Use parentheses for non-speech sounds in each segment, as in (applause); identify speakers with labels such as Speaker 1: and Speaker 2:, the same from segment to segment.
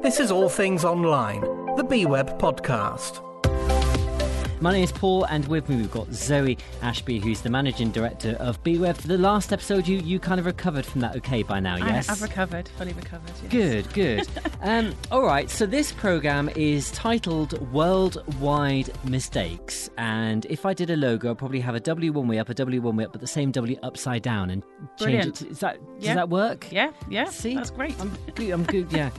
Speaker 1: This is All Things Online, the BWeb podcast.
Speaker 2: My name is Paul, and with me we've got Zoe Ashby, who's the managing director of BWeb. For the last episode, you, you kind of recovered from that okay by now, yes?
Speaker 3: I, have recovered, fully recovered. Yes.
Speaker 2: Good, good. (laughs) um, all right, so this program is titled Worldwide Mistakes, and if I did a logo, I'd probably have a W one way up, a W one way up, but the same W upside down, and change
Speaker 3: Brilliant.
Speaker 2: it. To, is that does
Speaker 3: Yeah.
Speaker 2: that work?
Speaker 3: Yeah, yeah.
Speaker 2: See,
Speaker 3: that's great.
Speaker 2: I'm (laughs) good. I'm good. Yeah.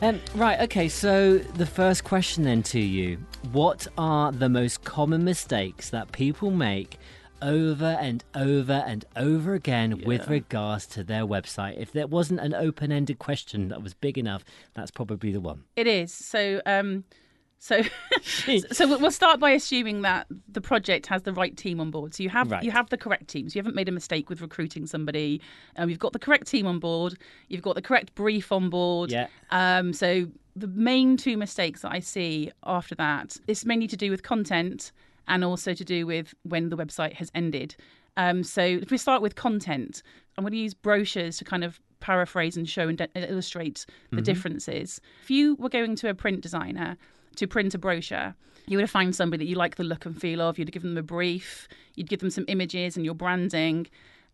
Speaker 2: um, right. Okay. So the first question then to you: What are the most common mistakes that people make over and over and over again with regards to their website? If there wasn't an open-ended question that was big enough, that's probably the one.
Speaker 3: It is. So, um, so, (laughs) so we'll- start by assuming that the project has the right team on board. So you have
Speaker 2: Right.
Speaker 3: you have the correct team. So you haven't made a mistake with recruiting somebody. Um, you've got the correct team on board. You've got the correct brief on board.
Speaker 2: Yeah.
Speaker 3: Um, so the main two mistakes that I see after that is mainly to do with content and also to do with when the website has ended. Um, so if we start with content, I'm going to use brochures to kind of paraphrase and show and de- illustrate the differences. If you were going to a print designer to print a brochure, you would have found somebody that you like the look and feel of. You'd give them a brief, you'd give them some images and your branding,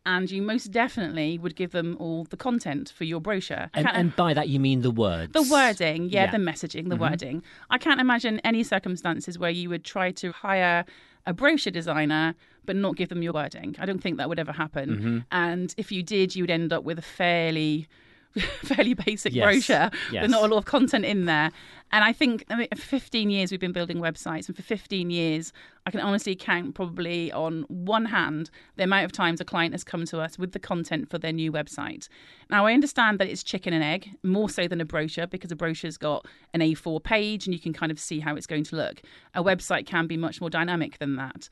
Speaker 3: and you most definitely would give them all the content for your brochure.
Speaker 2: And, and by that you mean the words.
Speaker 3: the wording, yeah,
Speaker 2: Yeah.
Speaker 3: the messaging, the mm-hmm. wording. I can't imagine any circumstances where you would try to hire a brochure designer but not give them your wording. I don't think that would ever happen. Mm-hmm. And if you did, you would end up with a fairly (laughs) fairly basic
Speaker 2: Yes,
Speaker 3: brochure
Speaker 2: yes.
Speaker 3: with not a lot of content in there. And I think I mean, for 15 years we've been building websites, and for 15 years I can honestly count probably on one hand the amount of times a client has come to us with the content for their new website. Now I understand that it's chicken and egg more so than a brochure because a brochure's got an A4 page and you can kind of see how it's going to look. A website can be much more dynamic than that.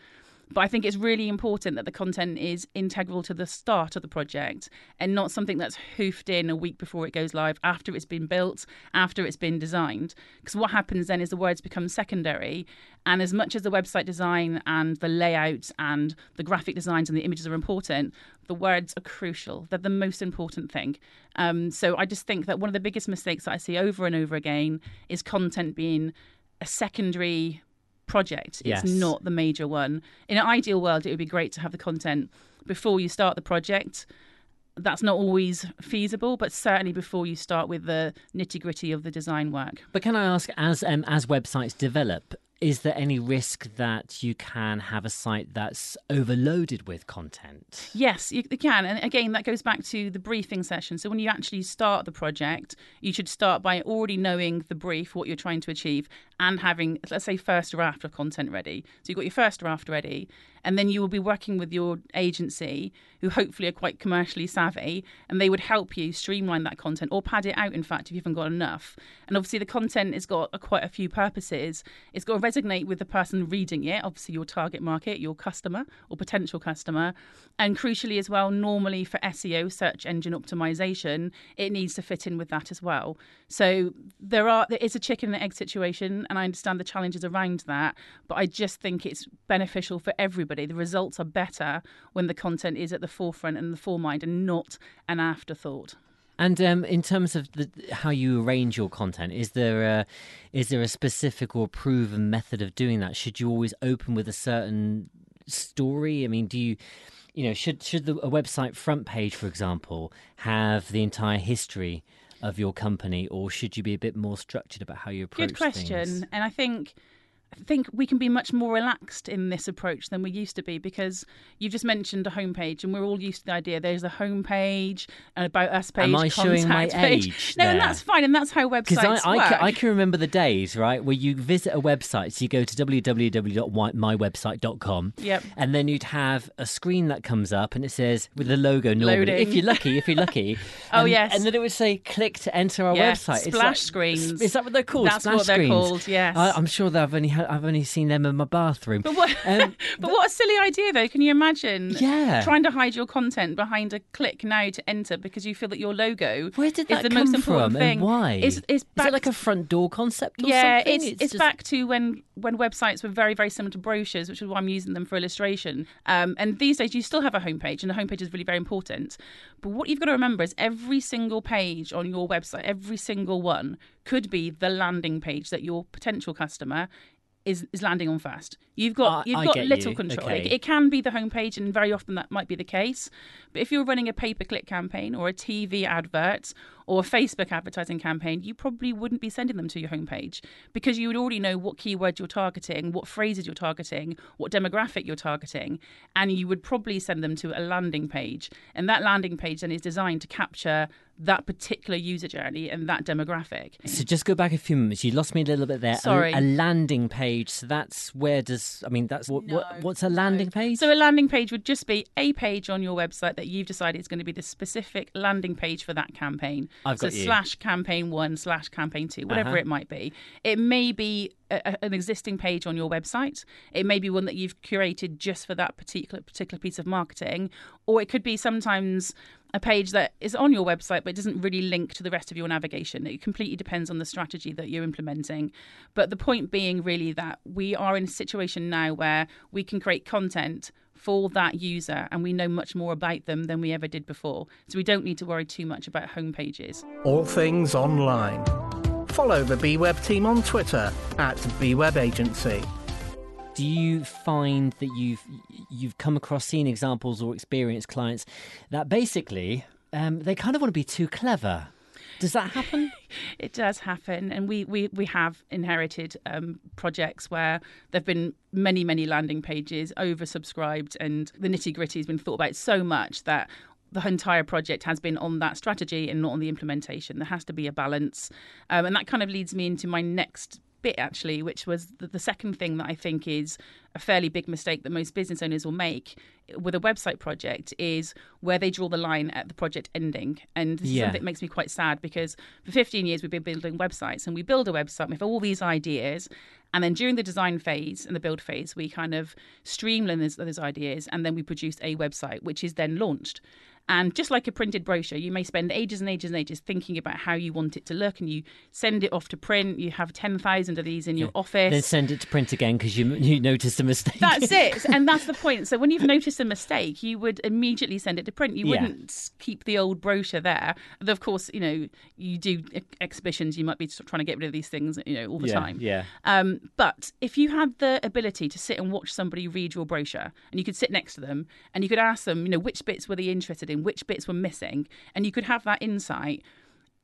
Speaker 3: But I think it's really important that the content is integral to the start of the project and not something that's hoofed in a week before it goes live, after it's been built, after it's been designed. Because what happens then is the words become secondary. And as much as the website design and the layout and the graphic designs and the images are important, the words are crucial. They're the most important thing. Um, so I just think that one of the biggest mistakes that I see over and over again is content being a secondary project.
Speaker 2: Yes.
Speaker 3: Not the major one. In an ideal world, it would be great to have the content before you start the project. That's not always feasible, but certainly before you start with the nitty gritty of the design work.
Speaker 2: But can I ask, as um, as websites develop, is there any risk that you can have a site that's overloaded with content?
Speaker 3: Yes, you can. And again, that goes back to the briefing session. So when you actually start the project, you should start by already knowing the brief, what you're trying to achieve, and having, let's say, first draft of content ready. So you've got your first draft ready, and then you will be working with your agency, who hopefully are quite commercially savvy, and they would help you streamline that content or pad it out, in fact, if you haven't got enough. And obviously, the content has got a, quite a few purposes. It's got to resonate with the person reading it, obviously, your target market, your customer or potential customer. And crucially, as well, normally for SEO, search engine optimization, it needs to fit in with that as well. So there are there is a chicken and egg situation, and I understand the challenges around that. But I just think it's beneficial for everybody. The results are better when the content is at the forefront and the foremind, and not an afterthought.
Speaker 2: And um, in terms of the, how you arrange your content, is there a, is there a specific or proven method of doing that? Should you always open with a certain story? I mean, do you, you know, should should the, a website front page, for example, have the entire history of your company, or should you be a bit more structured about how you approach it?
Speaker 3: Good question,
Speaker 2: things?
Speaker 3: and I think. I think we can be much more relaxed in this approach than we used to be because you just mentioned a homepage, and we're all used to the idea there's a homepage, an about us page.
Speaker 2: Am I showing my
Speaker 3: contact page.
Speaker 2: age (laughs)
Speaker 3: No, and that's fine, and that's how websites
Speaker 2: Because I, I,
Speaker 3: work.
Speaker 2: ca- I can remember the days, right, where you visit a website. So you go to www.mywebsite.com.
Speaker 3: Yep.
Speaker 2: And then you'd have a screen that comes up and it says, with the logo normally,
Speaker 3: Loading.
Speaker 2: if you're lucky, if you're lucky. (laughs)
Speaker 3: Oh,
Speaker 2: and,
Speaker 3: yes.
Speaker 2: And then it would say, click to enter our
Speaker 3: Yeah,
Speaker 2: website. It's
Speaker 3: splash
Speaker 2: like-
Speaker 3: screens.
Speaker 2: Is that what they're called?
Speaker 3: That's
Speaker 2: splash
Speaker 3: what they're
Speaker 2: screens.
Speaker 3: called, yes.
Speaker 2: I, I'm sure that I've only I've only seen them in my bathroom.
Speaker 3: But what?
Speaker 2: Um, (laughs)
Speaker 3: but what a silly idea, though. Can you imagine?
Speaker 2: Yeah.
Speaker 3: Trying to hide your content behind a click now to enter because you feel that your logo
Speaker 2: Where did
Speaker 3: is
Speaker 2: that
Speaker 3: the
Speaker 2: come
Speaker 3: most important
Speaker 2: from
Speaker 3: thing.
Speaker 2: and why?
Speaker 3: Is, is,
Speaker 2: Is it like a front door concept or
Speaker 3: yeah,
Speaker 2: something?
Speaker 3: it's it's,
Speaker 2: just-
Speaker 3: back to when when websites were very very similar to brochures, which is why I'm using them for illustration. Um, and these days, you still have a homepage, and the homepage is really very important. But what you've got to remember is every single page on your website, every single one, could be the landing page that your potential customer is, is landing on first. You've got
Speaker 2: I-
Speaker 3: you've
Speaker 2: I
Speaker 3: got little
Speaker 2: you.
Speaker 3: control.
Speaker 2: Okay.
Speaker 3: It, it can be the homepage, and very often that might be the case. But if you're running a pay per click campaign or a TV advert or a Facebook advertising campaign, you probably wouldn't be sending them to your homepage because you would already know what keywords you're targeting, what phrases you're targeting, what demographic you're targeting, and you would probably send them to a landing page. And that landing page then is designed to capture that particular user journey and that demographic.
Speaker 2: So just go back a few moments. You lost me a little bit there. A-
Speaker 3: Sorry.
Speaker 2: A, landing page. So that's where does I mean that's what, what what's a landing page?
Speaker 3: So a landing page would just be a page on your website that you've decided is going to be the specific landing page for that campaign.
Speaker 2: I've
Speaker 3: so
Speaker 2: got you.
Speaker 3: slash campaign one slash campaign two, whatever
Speaker 2: Uh-huh.
Speaker 3: it might be. It may be a, a- an existing page on your website. It may be one that you've curated just for that particular particular piece of marketing, or it could be sometimes a page that is on your website but doesn't really link to the rest of your navigation. It completely depends on the strategy that you're implementing. But the point being really that we are in a situation now where we can create content for that user and we know much more about them than we ever did before. So we don't need to worry too much about home pages.
Speaker 1: All things online. Follow the BWeb team on Twitter at BWeb Agency.
Speaker 2: Do you find that you've you've come across seen examples or experienced clients that basically um, they kind of want to be too clever? Does that happen? (laughs)
Speaker 3: It does happen, and we we, we have inherited um, projects where there've been many many landing pages oversubscribed, and the nitty gritty has been thought about so much that the entire project has been on that strategy and not on the implementation. There has to be a balance, um, and that kind of leads me into my next bit actually, which was the, the second thing that I think is a fairly big mistake that most business owners will make with a website project is where they draw the line at the project ending. And this is something that makes me quite sad because for 15 years we've been building websites and we build a website with all these ideas. And then during the design phase and the build phase, we kind of streamline those, those ideas and then we produce a website, which is then launched. And just like a printed brochure, you may spend ages and ages and ages thinking about how you want it to look, and you send it off to print. You have ten thousand of these in your office.
Speaker 2: Then send it to print again because you you noticed a mistake.
Speaker 3: That's (laughs) it, and that's the point. So when you've noticed a mistake, you would immediately send it to print. You
Speaker 2: Yeah.
Speaker 3: wouldn't keep the old brochure there. Though, of course, you know you do exhibitions. You might be trying to get rid of these things, you know, all the
Speaker 2: yeah,
Speaker 3: time.
Speaker 2: Yeah.
Speaker 3: Um, but if you had the ability to sit and watch somebody read your brochure, and you could sit next to them, and you could ask them, you know, which bits were they interested in, which bits were missing, and you could have that insight.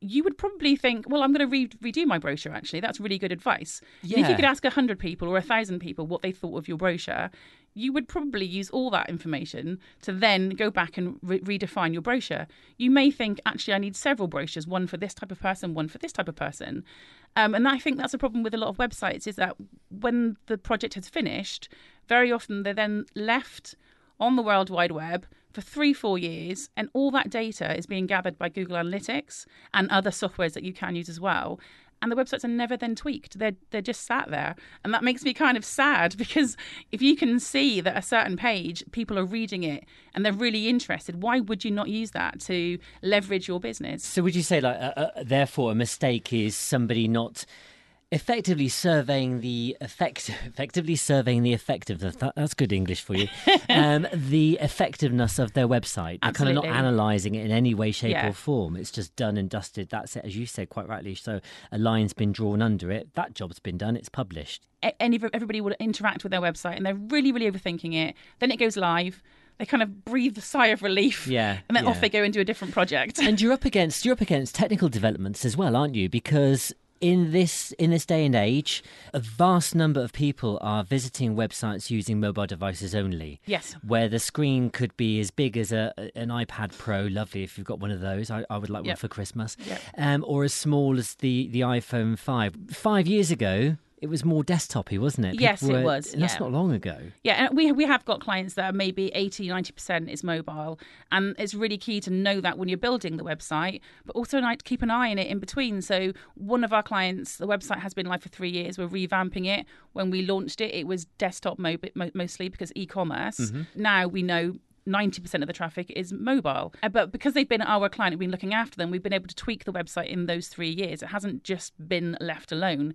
Speaker 3: You would probably think, well, I'm going to re- redo my brochure. Actually, that's really good advice. And if you could ask hundred people or thousand people what they thought of your brochure, you would probably use all that information to then go back and re- redefine your brochure. You may think, actually, I need several brochures, one for this type of person, one for this type of person. Um, and I think that's a problem with a lot of websites is that when the project has finished, very often they're then left on the World Wide Web for three, four years, and all that data is being gathered by Google Analytics and other softwares that you can use as well. And the websites are never then tweaked. They're they're just sat there. And that makes me kind of sad (laughs) because if you can see that a certain page, people are reading it and they're really interested, why would you not use that to leverage your business?
Speaker 2: So would you say like uh, uh, therefore a mistake is somebody not effectively surveying the effect (laughs) effectively surveying the effectiveness that, that's good english for you (laughs) um, the effectiveness of their website they're kind of not analyzing it in any way shape
Speaker 3: Yeah.
Speaker 2: or form it's just done and dusted that's it as you said quite rightly so a line's been drawn under it that job's been done it's published
Speaker 3: any everybody will interact with their website and they're really really overthinking it then it goes live they kind of breathe a sigh of relief
Speaker 2: Yeah,
Speaker 3: and then
Speaker 2: yeah.
Speaker 3: off they go into a different project
Speaker 2: and you're up against you're up against technical developments as well, aren't you? Because in this in this day and age, a vast number of people are visiting websites using mobile devices only.
Speaker 3: Yes.
Speaker 2: where the screen could be as big as a an iPad Pro. Lovely if you've got one of those. I, I would like one for Christmas.
Speaker 3: Yep.
Speaker 2: Um, or as small as the the iPhone five. Five years ago. It was more desktopy, wasn't it?
Speaker 3: Yes,
Speaker 2: People
Speaker 3: it was,
Speaker 2: and That's not long ago.
Speaker 3: Yeah, and we we have got clients that are maybe 80, 90% is mobile. And it's really key to know that when you're building the website, but also like, keep an eye on it in between. So one of our clients, the website has been live for three years. We're revamping it. When we launched it, it was desktop mo- mo- mostly because e-commerce. Now we know 90% of the traffic is mobile. Uh, But because they've been our client, we've been looking after them, we've been able to tweak the website in those three years. It hasn't just been left alone.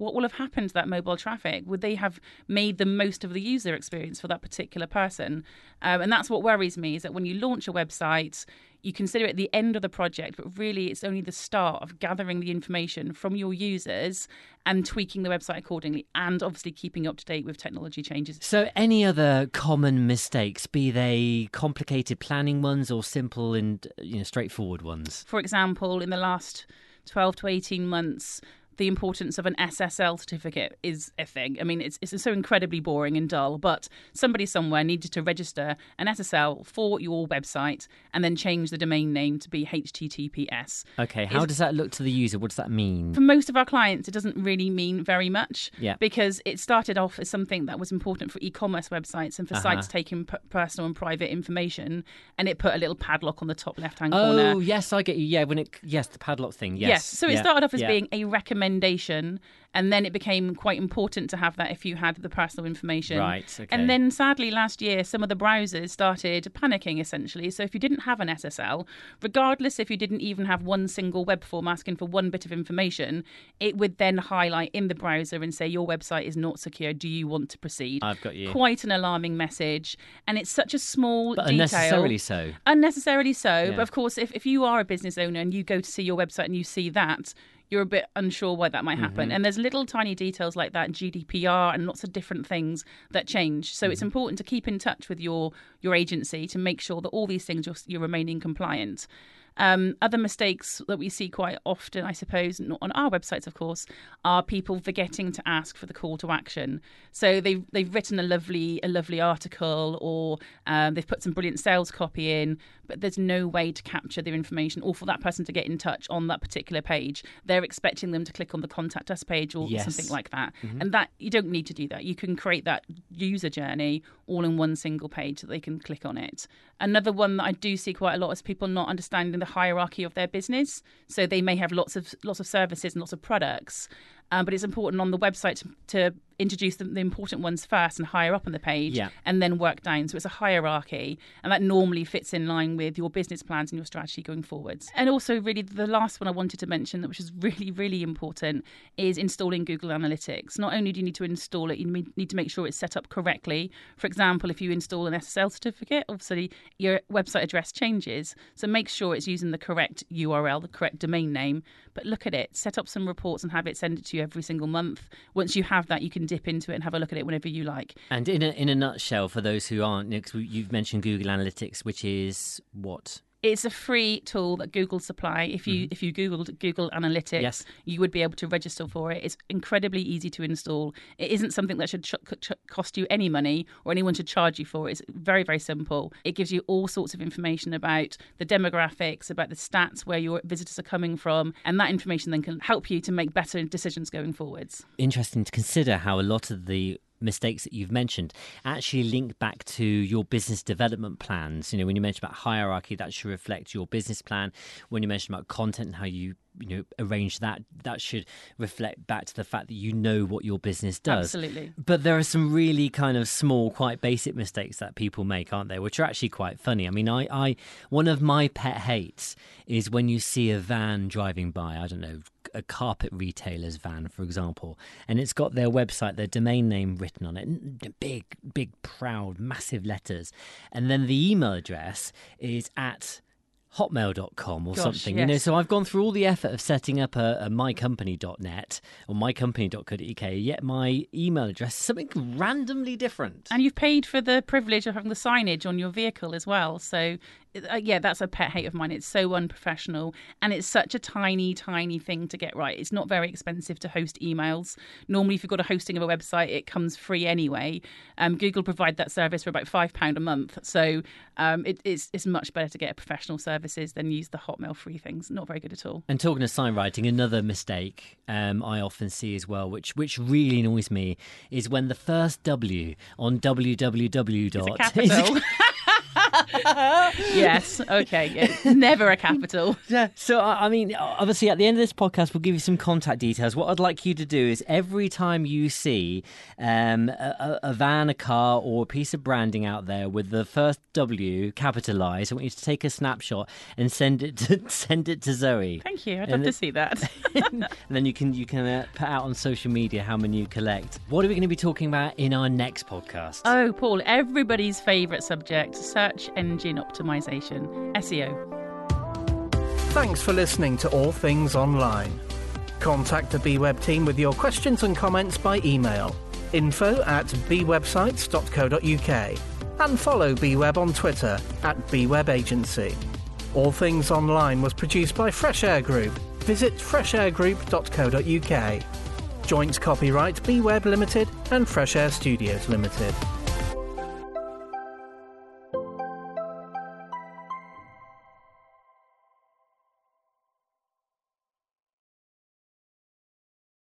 Speaker 3: What will have happened to that mobile traffic? Would they have made the most of the user experience for that particular person? Um, and that's what worries me is that when you launch a website, you consider it the end of the project, but really it's only the start of gathering the information from your users and tweaking the website accordingly, and obviously keeping up to date with technology changes.
Speaker 2: So, any other common mistakes, be they complicated planning ones or simple and you know straightforward ones?
Speaker 3: For example, in the last 12 to 18 months, the importance of an SSL certificate is a thing. I mean, it's, it's so incredibly boring and dull, but somebody somewhere needed to register an SSL for your website and then change the domain name to be HTTPS.
Speaker 2: Okay, how
Speaker 3: Is-
Speaker 2: does that look to the user? What does that mean?
Speaker 3: For most of our clients, it doesn't really mean very much
Speaker 2: Yeah.
Speaker 3: because it started off as something that was important for e commerce websites and for
Speaker 2: Uh-huh.
Speaker 3: sites taking p- personal and private information, and it put a little padlock on the top left hand
Speaker 2: Oh,
Speaker 3: corner.
Speaker 2: Oh, yes, I get you. Yeah, when it yes, the padlock thing. Yes.
Speaker 3: Yes. So it
Speaker 2: Yeah,
Speaker 3: started off as
Speaker 2: yeah.
Speaker 3: being a recommendation, and then it became quite important to have that if you had the personal information.
Speaker 2: Right, okay.
Speaker 3: And then sadly, last year, some of the browsers started panicking essentially. So if you didn't have an SSL, regardless if you didn't even have one single web form asking for one bit of information, it would then highlight in the browser and say, Your website is not secure. Do you want to proceed?
Speaker 2: I've got you.
Speaker 3: Quite an alarming message. And it's such a small
Speaker 2: but
Speaker 3: detail
Speaker 2: unnecessarily so.
Speaker 3: unnecessarily so.
Speaker 2: Yeah.
Speaker 3: But of course, if, if you are a business owner and you go to see your website and you see that, you're a bit unsure why that might happen.
Speaker 2: Mm-hmm.
Speaker 3: And there's little tiny details like that GDPR and lots of different things that change. So
Speaker 2: Mm-hmm.
Speaker 3: it's important to keep in touch with your your agency to make sure that all these things you're, you're remaining compliant. Um, other mistakes that we see quite often, I suppose, not on our websites, of course, are people forgetting to ask for the call to action. So they've they've written a lovely a lovely article, or um, they've put some brilliant sales copy in, but there's no way to capture their information or for that person to get in touch on that particular page. They're expecting them to click on the contact us page or
Speaker 2: Yes.
Speaker 3: something like that, and that you don't need to do that. You can create that user journey all in one single page so they can click on it. Another one that I do see quite a lot is people not understanding the hierarchy of their business. So they may have lots of lots of services and lots of products, um, but it's important on the website to, to introduce the, the important ones first and higher up on the page,
Speaker 2: Yeah.
Speaker 3: and then work down. So it's a hierarchy, and that normally fits in line with your business plans and your strategy going forwards. And also, really, the last one I wanted to mention, which is really, really important, is installing Google Analytics. Not only do you need to install it, you need need to make sure it's set up correctly. For example, if you install an SSL certificate, obviously your website address changes. So make sure it's using the correct URL, the correct domain name. But look at it, set up some reports and have it send it to you every single month. Once you have that, you can dip into it and have a look at it whenever you like.
Speaker 2: And in a, in a nutshell, for those who aren't, you know, you've mentioned Google Analytics, which is what?
Speaker 3: It's a free tool that Google supply. If you mm-hmm. if you googled Google Analytics,
Speaker 2: Yes.
Speaker 3: you would be able to register for it. It's incredibly easy to install. It isn't something that should ch- ch- cost you any money or anyone should charge you for. It's very very simple. It gives you all sorts of information about the demographics, about the stats, where your visitors are coming from, and that information then can help you to make better decisions going forwards.
Speaker 2: Interesting to consider how a lot of the mistakes that you've mentioned actually link back to your business development plans. You know, when you mentioned about hierarchy, that should reflect your business plan. When you mentioned about content and how you you know arrange that, that should reflect back to the fact that you know what your business does.
Speaker 3: Absolutely.
Speaker 2: But there are some really kind of small, quite basic mistakes that people make, aren't there? Which are actually quite funny. I mean, I, I one of my pet hates is when you see a van driving by. I don't know, a carpet retailer's van, for example, and it's got their website, their domain name written on it, big, big, proud, massive letters, and then the email address is at hotmail.com or
Speaker 3: Gosh,
Speaker 2: something you know so i've gone through all the effort of setting up a, a mycompany.net or mycompany.co.uk yet my email address is something randomly different
Speaker 3: And you've paid for the privilege of having the signage on your vehicle as well. So uh, yeah, that's a pet hate of mine. It's so unprofessional and it's such a tiny, tiny thing to get right. It's not very expensive to host emails. Normally, if you've got a hosting of a website, it comes free anyway. Um, Google provide that service for about five pound a month, so um, it, it's it's much better to get professional services than use the Hotmail free things. Not very good at all.
Speaker 2: And talking of sign writing, another mistake um, I often see as well, which which really annoys me, is when the first W on www dot. (laughs)
Speaker 3: yes. Okay. Yeah. Never a capital. (laughs)
Speaker 2: Yeah. So I I mean, obviously, at the end of this podcast, we'll give you some contact details. What I'd like you to do is every time you see um, a, a van, a car, or a piece of branding out there with the first W capitalised, I want you to take a snapshot and send it to (laughs) send it to Zoe.
Speaker 3: Thank you. I'd
Speaker 2: And
Speaker 3: love to see that. (laughs)
Speaker 2: and then you can you can uh, put out on social media how many you collect. What are we going to be talking about in our next podcast?
Speaker 3: oh, Paul, everybody's favourite subject: search engine optimization, SEO.
Speaker 1: Thanks for listening to All Things Online. Contact the BWeb team with your questions and comments by email info at bwebsites.co.uk and follow BWeb on Twitter at BWeb Agency. All Things Online was produced by Fresh Air Group. Visit freshairgroup.co.uk. Joint copyright BWeb Limited and Fresh Air Studios Limited.